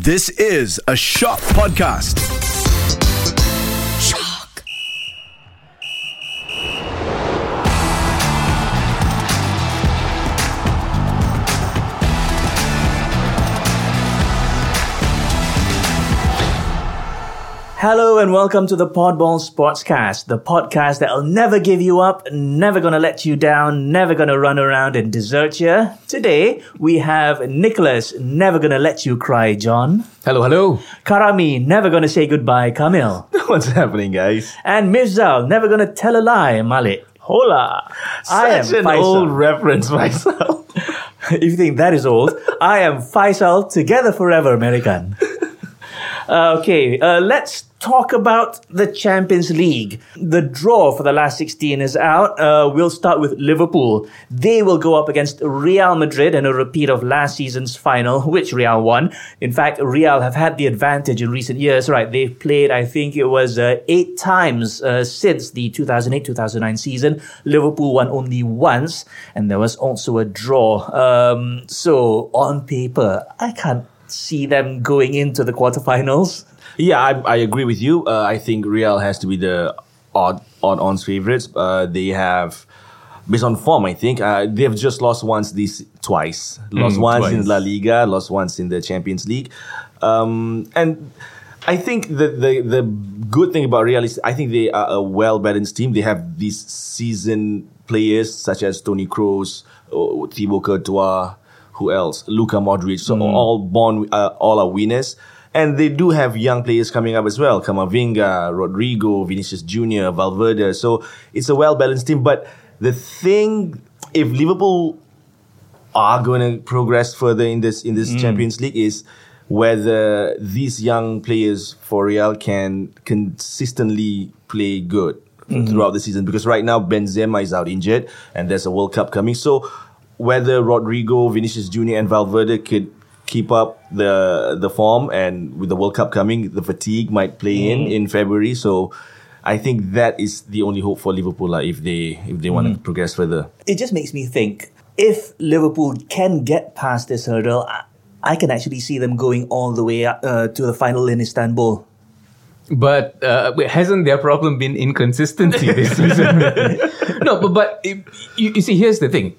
This is a Shock Podcast. Hello and welcome to the Podball Sportscast, the podcast that'll never give you up, never gonna let you down, never gonna run around and desert you. Today we have Nicholas, never gonna let you cry, John. Hello, hello. Karami, never gonna say goodbye, Kamil. What's happening, guys? And Mirzal, never gonna tell a lie, Malik. Hola. I am Such an Faisal. old reference myself. if you think that is old, I am Faisal, together forever, American. Uh, okay, uh, let's talk about the Champions League. The draw for the last 16 is out. Uh, we'll start with Liverpool. They will go up against Real Madrid in a repeat of last season's final, which Real won. In fact, Real have had the advantage in recent years, right? They've played, I think it was uh, eight times uh, since the 2008 2009 season. Liverpool won only once, and there was also a draw. Um, so, on paper, I can't see them going into the quarterfinals. Yeah, I, I agree with you. Uh, I think Real has to be the odd odd on favorites. Uh, they have, based on form, I think uh, they've just lost once this twice. Lost once in. La Liga, lost once in the Champions League, um, and. I think the, the the good thing about Real is I think they are a well balanced team. They have these seasoned players such as Toni Kroos, uh, Thibaut Courtois, who else? Luka Modric. So all born, uh, all are winners. And they do have young players coming up as well. Camavinga, Rodrygo, Vinicius Junior, Valverde. So it's a well balanced team. But the thing, if Liverpool are going to progress further in this in this mm. Champions League, is whether these young players for Real can consistently play good mm-hmm. throughout the season. Because right now Benzema is out injured, and there's a World Cup coming. So whether Rodrygo, Vinicius Junior, and Valverde could keep up the the form, and with the World Cup coming, the fatigue might play in in February. So. I think that is the only hope for Liverpool lah, if they if they want to progress further. it just makes me think if Liverpool can get past this hurdle, I, I can actually see them going all the way uh, to the final in Istanbul. But uh, hasn't their problem been inconsistency this season? no, but, but it- you, you see, here's the thing.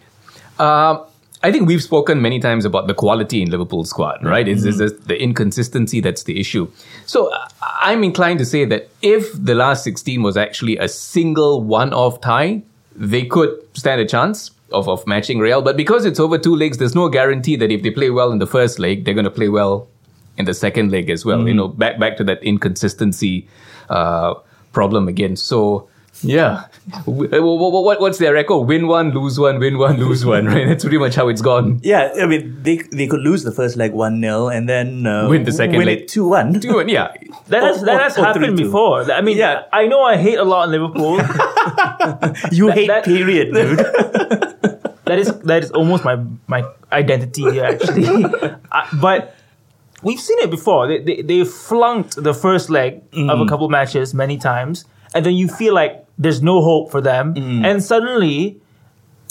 Um, I think we've spoken many times about the quality in Liverpool's squad, right? It's, it's just the inconsistency that's the issue. So I'm inclined to say that if the last 16 was actually a single one-off tie, they could stand a chance of, of matching Real. But because it's over two legs, there's no guarantee that if they play well in the first leg, they're going to play well in the second leg as well. You know, back back to that inconsistency uh, problem again. So yeah, what, what, what's their record? Win one, lose one, win one, lose one. Right? That's pretty much how it's gone. Yeah, I mean, they, they could lose the first leg 1 0 and then uh, Win the second win leg. it 2 1. Do it, yeah. That has, Or- that or- has or happened 3-2. before. I mean, Yeah. I know I hate a lot in Liverpool. You That- hate that- period, dude. that is that is almost my my identity here, actually. Uh, but we've seen it before. They, they they flunked the first leg of a couple matches many times, and then you feel like there's no hope for them, and suddenly.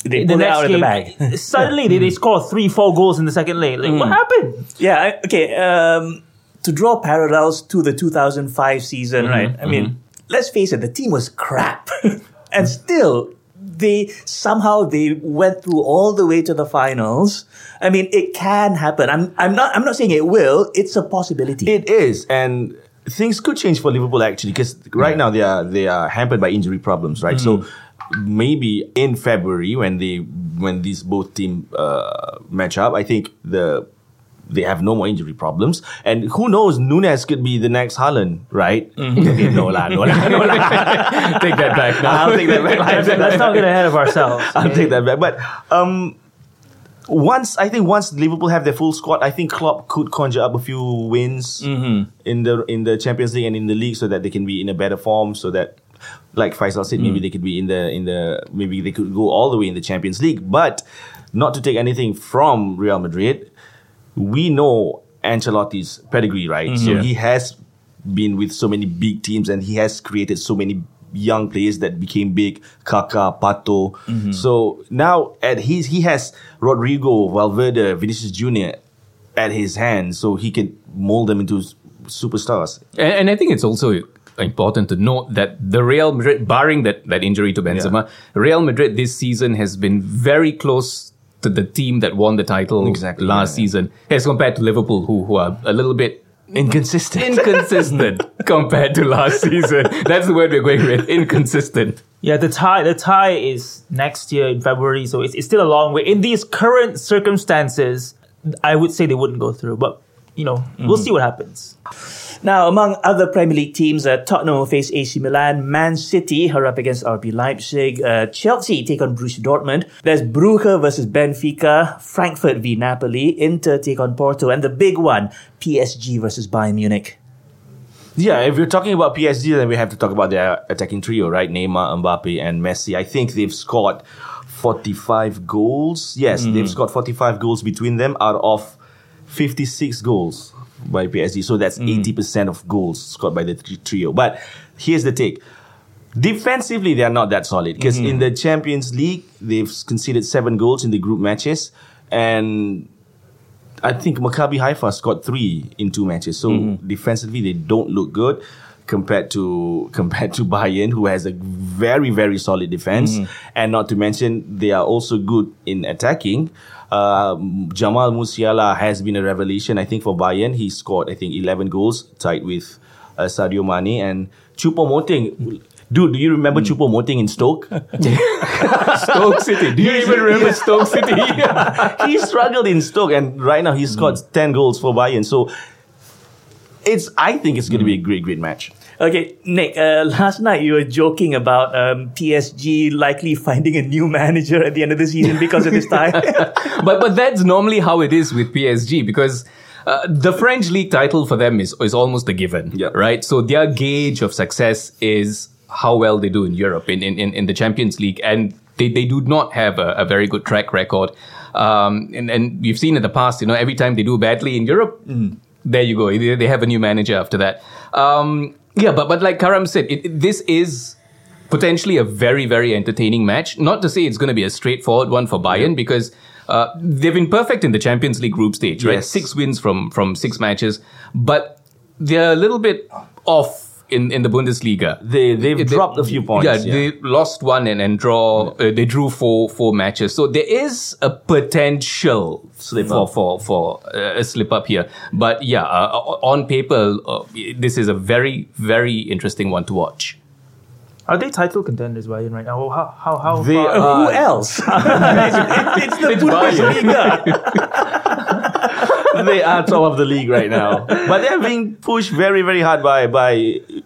they the pull it next out of the game, bag. suddenly they, they score three, four goals in the second leg. Like, what happened? Yeah, I- okay. Um, to draw parallels to the 2005 season, Mm-hmm, right? I mean, let's face it, the team was crap. and still, they somehow they went through all the way to the finals. I mean, it can happen. I'm, I'm not, I'm not saying it will. It's a possibility. It is, and things could change for Liverpool actually, because right now they are they are hampered by injury problems, right? So maybe in February when they when these both team uh, match up, I think the they have no more injury problems, and who knows, Nunez could be the next Haaland, right? Okay, no lah, no lah, no lah. Take that back now. I'll take that back. Let's, let's not get ahead of ourselves. I'll take that back. But um, once I think once Liverpool have their full squad, I think Klopp could conjure up a few wins mm-hmm. in the in the Champions League and in the league, so that they can be in a better form. So that, like Faisal said, maybe mm. they could be in the in the maybe they could go all the way in the Champions League. But not to take anything from Real Madrid, we know Ancelotti's pedigree, right? Mm-hmm. So Yeah. he has been with so many big teams and he has created so many young players that became big, Kaká, Pato. Mm-hmm. So now at his he has Rodrygo, Valverde, Vinicius Junior at his hands, so he can mold them into superstars. And, and I think it's also important to note that the Real Madrid, barring that, that injury to Benzema, Real Madrid this season has been very close to the team that won the title Exactly, last yeah, yeah. season, as compared to Liverpool, who, who are a little bit Inconsistent. inconsistent compared to last season. That's the word we're going with. Inconsistent. Yeah, the tie the tie is next year in February, so it's, it's still a long way. In these current circumstances, I would say they wouldn't go through, but you know, we'll mm-hmm. see what happens. Now, among other Premier League teams, uh, Tottenham will face AC Milan, Man City are up against RB Leipzig, uh, Chelsea take on Borussia Dortmund. There's Brugge versus Benfica, Frankfurt v Napoli, Inter take on Porto, and the big one, PSG versus Bayern Munich. Yeah, if you're talking about PSG, then we have to talk about their attacking trio, right? Neymar, Mbappe, and Messi. I think they've scored 45 goals. Yes, they've scored 45 goals between them out of 56 goals by PSG. So that's hmm. 80% of goals scored by the tri- trio. But here's the take. Defensively, they are not that solid because in hmm. the Champions League, they've conceded seven goals in the group matches. And I think Maccabi Haifa scored three in two matches. So hmm. defensively, they don't look good compared to compared to Bayern, who has a very very solid defense, and not to mention they are also good in attacking. Uh, Jamal Musiala has been a revelation, I think, for Bayern. He scored, I think, 11 goals, tied with uh, Sadio Mane and Choupo-Moting. Dude, do you remember Choupo-Moting in Stoke? Stoke City. Do you even remember Stoke City? he struggled in Stoke, and right now he scored ten goals for Bayern. So it's, I think it's going to be a great, great match. Okay, Nick, uh, last night you were joking about um, PSG likely finding a new manager at the end of the season because of this tie. but but that's normally how it is with PSG because uh, the French league title for them is is almost a given, Yep. right? So their gauge of success is how well they do in Europe in in, in, in the Champions League, and they, they do not have a, a very good track record. Um, and and we've seen in the past, you know, every time they do badly in Europe, there you go, they, they have a new manager after that. Um, yeah, but but like Karam said, it, it- this is potentially a very, very entertaining match. Not to say it's going to be a straightforward one for Bayern because uh, they've been perfect in the Champions League group stage, right? Yes. Six wins from from six matches, but they're a little bit off in, in the Bundesliga. They they've They- dropped a few points. Yeah, they lost one and, and draw. Uh, they drew four four matches, so there is a potential Slip for up. for for uh, a slip up here. But yeah, uh, on paper, uh, this is a very very interesting one to watch. Are they title contenders, Bayern, right now? How how how They far- are- Who else? it's, it's the Bundesliga. they are top of the league right now, but they're being pushed very very hard by by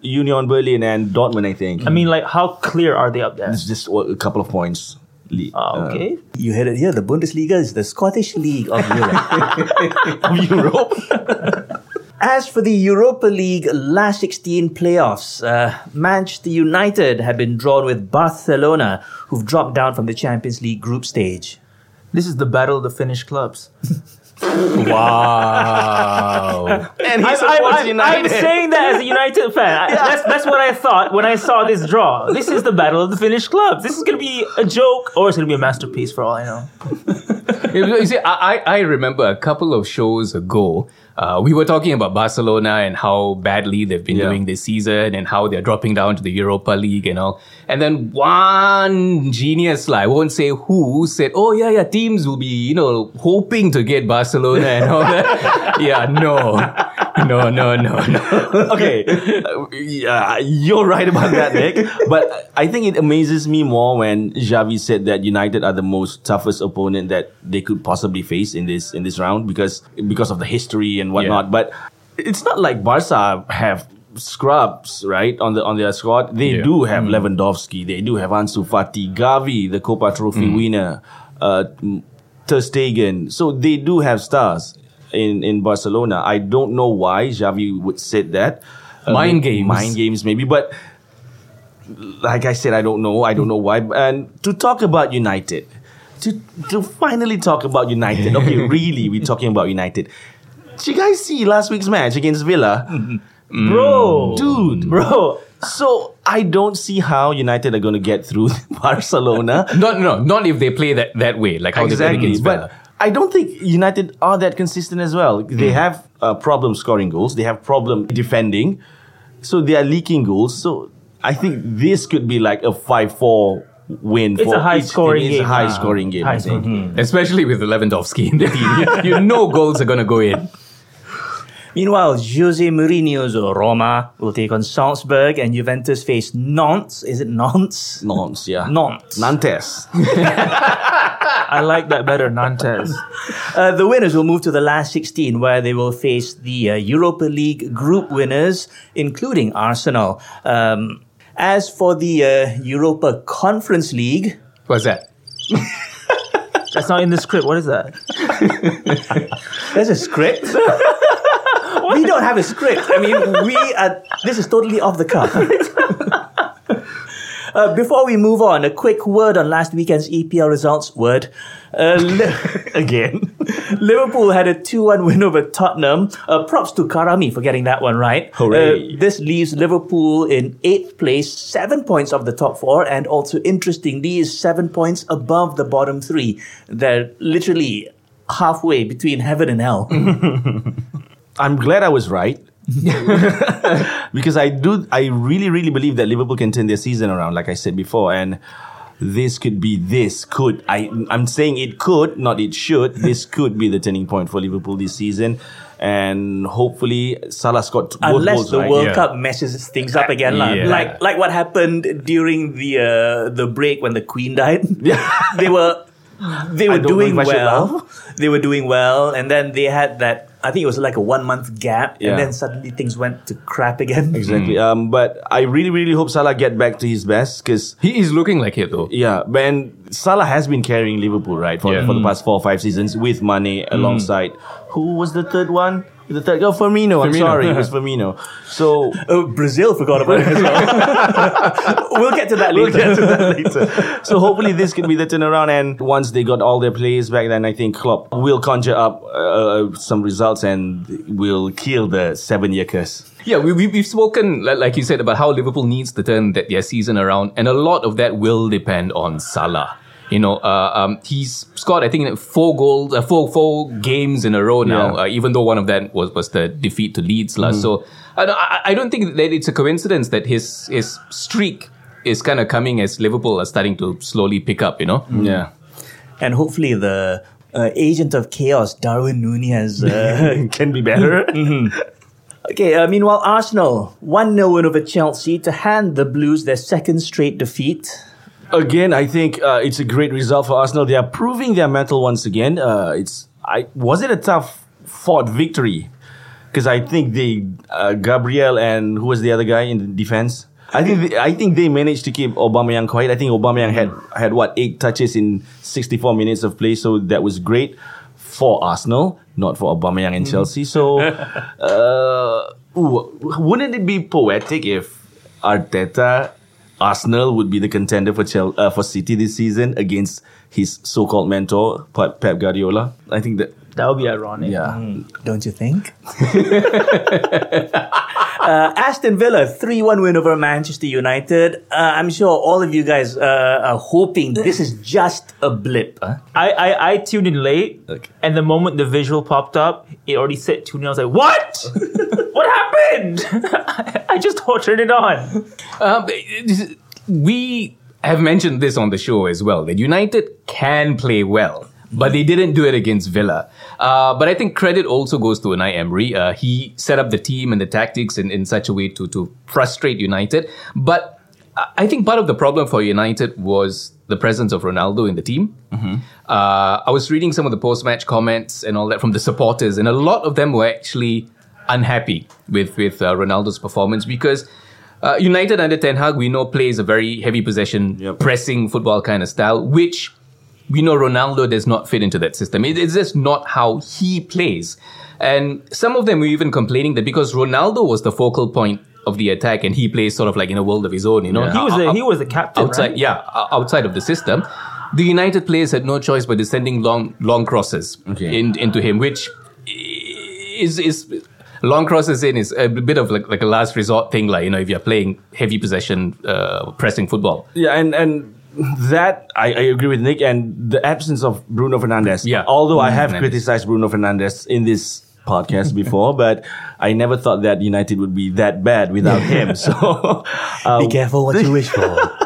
Union Berlin and Dortmund. I think. I mean, like, how clear are they up there? it's just a couple of points. lead, Ah, uh, okay. You heard it here. The Bundesliga is the Scottish League of Europe. of Europe. As for the Europa League last 16 playoffs, uh, Manchester United have been drawn with Barcelona, who've dropped down from the Champions League group stage. This is the battle of the Finnish clubs. Wow. and he I'm, supports I'm- I'm- I'm saying that as a United fan. I, that's, that's what I thought when I saw this draw. This is the battle of the Finnish clubs. This is going to be a joke or it's going to be a masterpiece for all I know. you see, I, I I remember a couple of shows ago, uh, we were talking about Barcelona and how badly they've been Yeah. doing this season and how they're dropping down to the Europa League and all. And then one genius, like, I won't say who, said, oh, yeah, yeah, teams will be, you know, hoping to get Barcelona and all that. yeah, no. No, no, no, no. okay, uh, yeah, you're right about that, Nick. But I think it amazes me more when Xavi said that United are the most toughest opponent that they could possibly face in this in this round because because of the history and whatnot. But it's not like Barca have scrubs right on the on their squad. They Yeah. do have Lewandowski. They do have Ansu Fati, Gavi, the Kopa Trophy winner, uh, Ter Stegen. So they do have stars in in Barcelona. I don't know why Xavi would said that. Uh, Mind games. mind games, maybe. But like I said, I don't know. I don't know why. And to talk about United, to to finally talk about United. Okay, really, we're talking about United. Did you guys see last week's match against Villa? Bro. Dude, Bro. so I don't see how United are going to get through Barcelona. Not, no, not if they play that, that way, like how they played exactly. against But Villa. I don't think United are that consistent as well. They have uh, problem scoring goals. They have problem defending, so they are leaking goals. So I think this could be like a five-four win. It's for a high each team. scoring It's game. a high scoring game. High I think. scoring. Especially with Lewandowski in the team. you, you know goals are going to go in. Meanwhile, Jose Mourinho's Roma will take on Salzburg and Juventus face Nantes. Is it Nantes? Nantes, yeah. Nantes. Nantes. I like that better, Nantes. Uh, the winners will move to the last 16, where they will face the uh, Europa League group winners, including Arsenal. Um, as for the uh, Europa Conference League, What's that? That's not in the script. What is that? there's a script. we don't have a script. I mean, we are. This is totally off the cuff. Uh, before we move on, a quick word on last weekend's EPL results. Word. Uh, Li- again. Liverpool had a 2 1 win over Tottenham. Uh, props to Karami for getting that one right. Hooray. Uh, this leaves Liverpool in eighth place, seven points off the top four, and also interestingly, is seven points above the bottom three. They're literally halfway between heaven and hell. I'm glad I was right. because I do, I really, really believe that Liverpool can turn their season around, like I said before, and this could be, this could, I, I'm saying it could, not it should. This could be the turning point for Liverpool this season, and hopefully Salah scored both Unless goals, the right? World Yeah. Cup messes things up again, lah. Yeah. like like what happened during the uh, the break when the Queen died. they were they were doing if well. They were doing well, and then they had that. I think it was like a one month gap, Yeah. and then suddenly things went to crap again. Exactly. Hmm. Um, but I really, really hope Salah get back to his best because He is looking like it though. Yeah, man, Salah has been carrying Liverpool, right, for, Yeah. for the hmm. past four or five seasons with Mane hmm. alongside. Who was the third one? The third guy, Firmino. I'm Firmino. sorry, it was Firmino. So Oh, Brazil forgot about it as well. we'll get to that later. we'll get to that later. So hopefully this can be the turnaround. And once they got all their players back, then I think Klopp will conjure up uh, some results and will kill the seven-year curse. Yeah, we, we, we've spoken, like you said, about how Liverpool needs to turn their season around, and a lot of that will depend on Salah. You know, uh, um, he's scored, I think, four goals, uh, four four games in a row now. Yeah. Uh, even though one of that was, was the defeat to Leeds last. So I, don't- I, I don't think that it's a coincidence that his his streak is kind of coming as Liverpool are starting to slowly pick up. You know, Yeah. and hopefully the uh, agent of chaos, Darwin Nunez, uh, Can be better. Okay, uh, meanwhile, Arsenal 1 0 win over Chelsea to hand the Blues their second straight defeat. Again, I think uh, it's a great result for Arsenal. They are proving their mettle once again. Uh, it's I was it a tough fought victory because I think they uh, Gabriel and who was the other guy in the defense. I think they, I think they managed to keep Aubameyang quiet. I think Aubameyang had had what eight touches in 64 minutes of play, so that was great for Arsenal, not for Aubameyang and Chelsea. So, uh, ooh, wouldn't it be poetic if Arteta, Arsenal would be the contender for Chel- uh, for City this season against his so-called mentor Pep Guardiola? I think that That would be ironic. yeah. Don't you think? uh, Aston Villa 3 1 win over Manchester United. Uh, I'm sure all of you guys uh, are hoping this is just a blip. huh? I, I, I tuned in late, Okay. and the moment the visual popped up, it already said tune in. I was like, what? what happened? I just turned it on. Um, we have mentioned this on the show as well that United can play well, but they didn't do it against Villa. Uh, but I think credit also goes to Unai Emery. Uh, he set up the team and the tactics in, in such a way to, to frustrate United. But I- think part of the problem for United was the presence of Ronaldo in the team. Uh, I was reading some of the post match comments and all that from the supporters, and a lot of them were actually unhappy with, with uh, Ronaldo's performance because uh, United under Ten Hag, we know, plays a very heavy possession, Yep. pressing football kind of style, which we know Ronaldo does not fit into that system. It- it's just not how he plays. And some of them were even complaining that because Ronaldo was the focal point of the attack and he plays sort of like in a world of his own, you know. He was the, he was the captain. outside, right? yeah, outside of the system. The United players had no choice but descending long, long crosses Okay. in, into him, which is is long crosses in is a bit of like, like a last resort thing, like you know, if you're playing heavy possession, uh, pressing football. Yeah, and and that I, I agree with Nick and the absence of Bruno Fernandes. Yeah. Although I have Fernandes. criticized Bruno Fernandes in this podcast before, but I never thought that United would be that bad without him. So uh, Be careful what you wish for.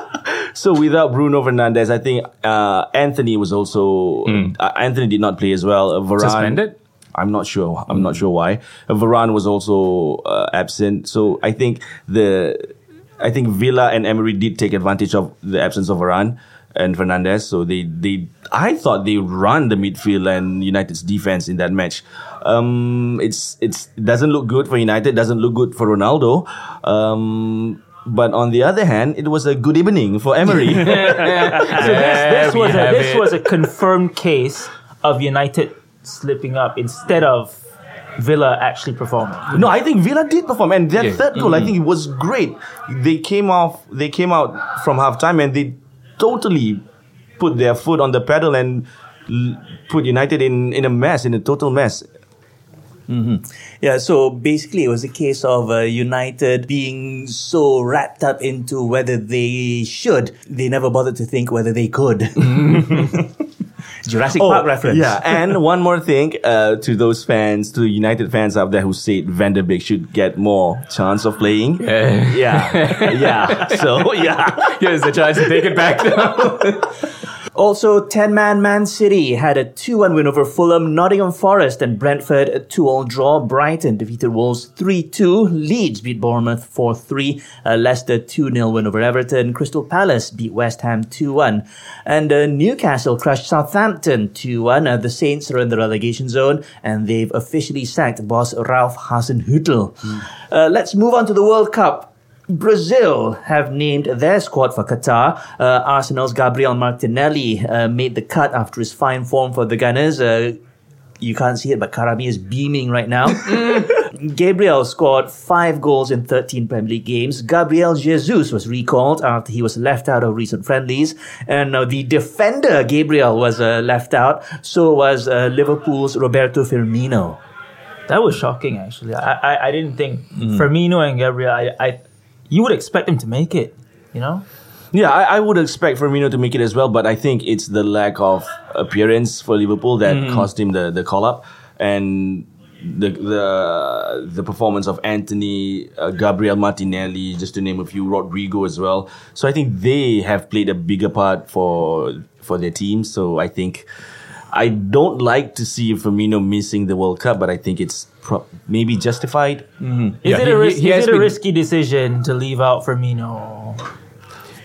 So without Bruno Fernandes, I think uh, Antony was also uh, Antony did not play as well. Uh, Varane, Suspended? I'm not sure. I'm not sure why. Uh, Varane was also uh, absent. So I think the I think Villa and Emery did take advantage of the absence of Varane and Fernandes. So they they I thought they run the midfield and United's defense in that match. Um, it's it's it doesn't look good for United. Doesn't look good for Ronaldo. Um, but on the other hand, it was a good evening for Emery. So this, this was a, this it. was a confirmed case of United slipping up instead of Villa actually performing. No, I think Villa did perform, and their Yeah. third goal, I think it was great. They came off, they came out from halftime, and they totally put their foot on the pedal and l- put United in in a mess, in a total mess. Yeah, so basically, it was a case of uh, United being so wrapped up into whether they should, they never bothered to think whether they could. Jurassic Park reference. Oh, Yeah, and one more thing uh, to those fans, to United fans out there who said Van der Beek should get more chance of playing. Yeah. Yeah, yeah. So yeah, Here's the chance to take it back now. Also, 10 man Man City had a 2 1 win over Fulham, Nottingham Forest, and Brentford a 2 all draw. Brighton defeated Wolves 3 2. Leeds beat Bournemouth 4 3. Uh, Leicester 2 0 win over Everton. Crystal Palace beat West Ham 2 1. And uh, Newcastle crushed Southampton 2 1. Uh, the Saints are in the relegation zone, and they've officially sacked boss Ralph Hasenhüttl. Uh, let's move on to the World Cup. Brazil have named their squad for Qatar. Uh, Arsenal's Gabriel Martinelli uh, made the cut after his fine form for the Gunners. Uh, you can't see it, but Karami is beaming right now. Gabriel scored five goals in 13 Premier League games. Gabriel Jesus was recalled after he was left out of recent friendlies. And uh, the defender, Gabriel, was uh, left out. So was uh, Liverpool's Roberto Firmino. That was shocking, actually. I I, I didn't think Mm-hmm. Firmino and Gabriel. I, I you would expect him to make it. You know, Yeah, I, I would expect Firmino to make it as well, but I think it's the lack of appearance for Liverpool that cost him the, the call up, and the the the performance of Antony, uh, Gabriel Martinelli, just to name a few, Rodrygo as well. So I think they have played a bigger part for for their team. So I think I don't like to see Firmino missing the World Cup, but I think it's pro- maybe justified. Mm-hmm. is Yeah, it he- a, ris- he is it a been- risky decision to leave out Firmino?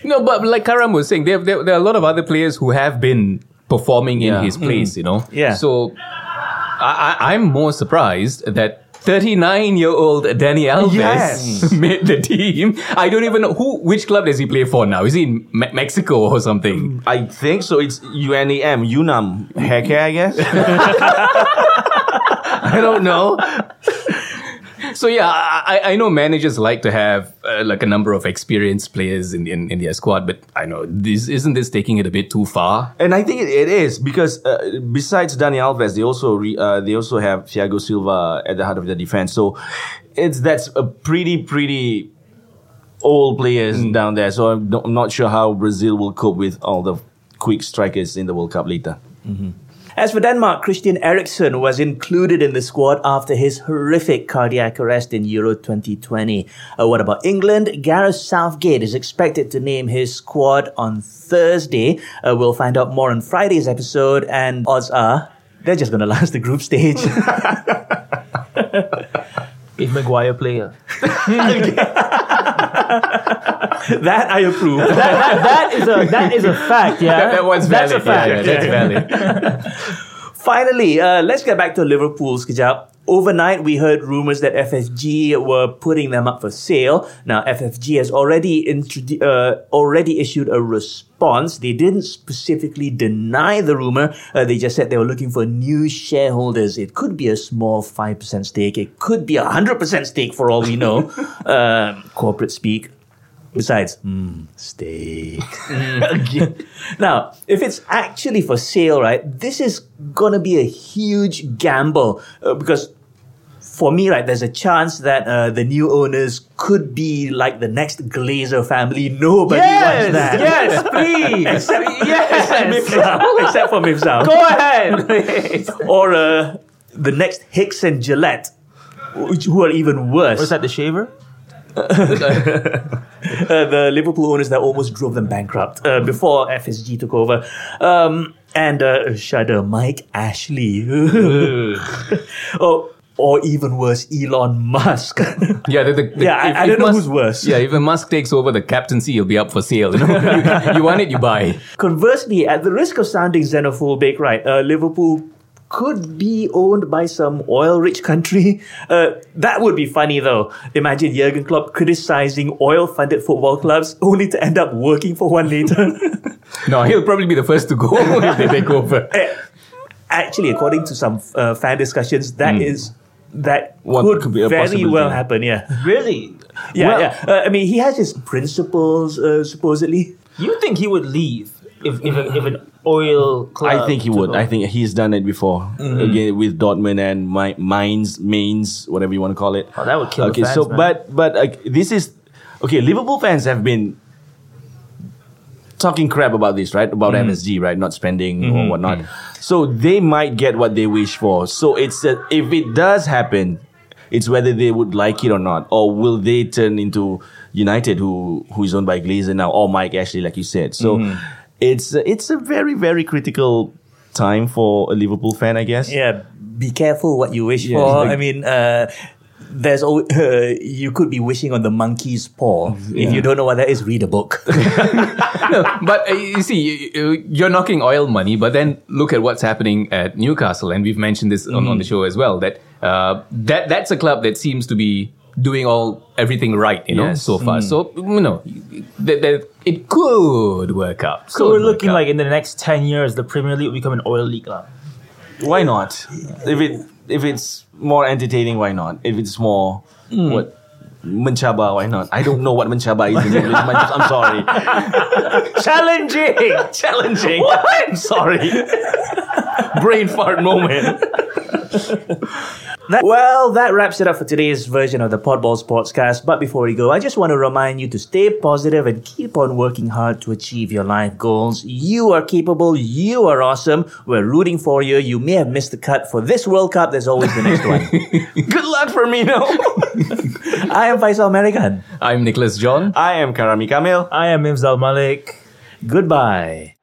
No, but like Karam was saying, there, there, there are a lot of other players who have been performing in his place, mm. you know? Yeah. So I, I, I'm more surprised that 39 year old Dani Alves Yes. made the team. I don't even know who, which club does he play for now? Is he in Me- Mexico or something? I think so. It's UNAM, UNAM, Heke, I guess. I don't know. So yeah, I, I know managers like to have uh, like a number of experienced players in, in, in their squad, but I know this isn't this taking it a bit too far? And I think it, it is because uh, besides Dani Alves, they also re, uh, they also have Thiago Silva at the heart of the defense. So it's that's a pretty pretty old players down there. So I'm, not- I'm not sure how Brazil will cope with all the quick strikers in the World Cup later. As for Denmark, Christian Eriksen was included in the squad after his horrific cardiac arrest in Euro 2020. Uh, what about England? Gareth Southgate is expected to name his squad on Thursday. Uh, we'll find out more on Friday's episode, and odds are they're just going to last the group stage. If Maguire player, that I approve. that, that is a that is a fact. Yeah, That, that one's That's valid. a fact. Yeah, yeah, that's valid. Finally, uh, let's get back to Liverpool's Skijap. Overnight, we heard rumors that FSG were putting them up for sale. Now, FSG has already introdu- uh, already issued a response. They didn't specifically deny the rumor. Uh, they just said they were looking for new shareholders. It could be a small five percent stake. It could be a hundred percent stake for all we know. um, corporate speak. Besides, mm, steak. now, if it's actually for sale, right, this is gonna be a huge gamble uh, because for me, right, there's a chance that uh, the new owners could be like the next Glazer family. Nobody wants that. yes, please. Except, yes. Mifsal, except for Mifsal. Go ahead. Or uh, the next Hicks and Gillett, which, who are even worse. Was that the shaver? uh, the Liverpool owners that almost drove them bankrupt uh, before FSG took over. Um, and uh, shudder, Mike Ashley. oh, or even worse, Elon Musk. Yeah, the, the, the- Yeah, I- I don't know who's worse. Yeah, if Musk takes over the captaincy, he'll be up for sale. You, know? you, you want it, you buy. Conversely, at the risk of sounding xenophobic, right, uh, Liverpool could be owned by some oil-rich country. Uh, that would be funny, though. Imagine Jurgen Klopp criticizing oil-funded football clubs only to end up working for one later. No, he'll probably be the first to go if they take over. Actually, according to some uh, fan discussions, that is that What could, could be a very well happen. Yeah, Really? yeah, Well, yeah. Uh, I mean, he has his principles, uh, supposedly. You think he would leave if if, a, if an oil club? I think he would. I think he's done it before. Again with Dortmund and Mi- Mainz, Mainz, whatever you want to call it. Oh, that would kill Okay, fans, so man. but but uh, this is okay. Liverpool fans have been talking crap about this, right? About FSG, right? Not spending or whatnot. So they might get what they wish for. So it's uh, if it does happen, it's whether they would like it or not, or will they turn into United, who who is owned by Glazer now, or Mike Ashley, like you said. So it's uh, it's a very very critical time for a Liverpool fan, I guess. Yeah, be careful what you wish Yeah, for. like- I mean, uh, there's al- uh, you could be wishing on the monkey's paw. If you don't know what that is, read a book. No, but uh, you see, you- you- you're knocking oil money, but then look at what's happening at Newcastle, and we've mentioned this on, on the show as well. That uh, that that's a club that seems to be doing all everything right, you know, Yes. so far. Mm. So you know, that, that it could work out. So Could we're looking out. like in the next ten years, the Premier League will become an oil league. lah. Why not? If it if it's more entertaining, why not? If it's more hmm. what mencabar, why not? I don't know what mencabar is in English. I'm I'm sorry. Challenging. Challenging. What? I'm sorry. Brain fart moment. That- well, that wraps it up for today's version of the Podball Sportscast. But before we go, I just want to remind you to stay positive and keep on working hard to achieve your life goals. You are capable. You are awesome. We're rooting for you. You may have missed the cut for this World Cup. There's always the next one. Good luck for me now. I am Faisal American. I'm Nicholas John. I am Karami Kamil. I am Mimzal Malik. Goodbye.